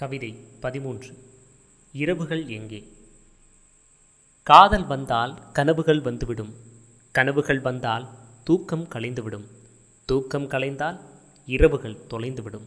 கவிதை பதிமூன்று. இரவுகள் எங்கே? காதல் வந்தால் கனவுகள் வந்துவிடும். கனவுகள் வந்தால் தூக்கம் கலைந்துவிடும். தூக்கம் கலைந்தால் இரவுகள் தொலைந்துவிடும்.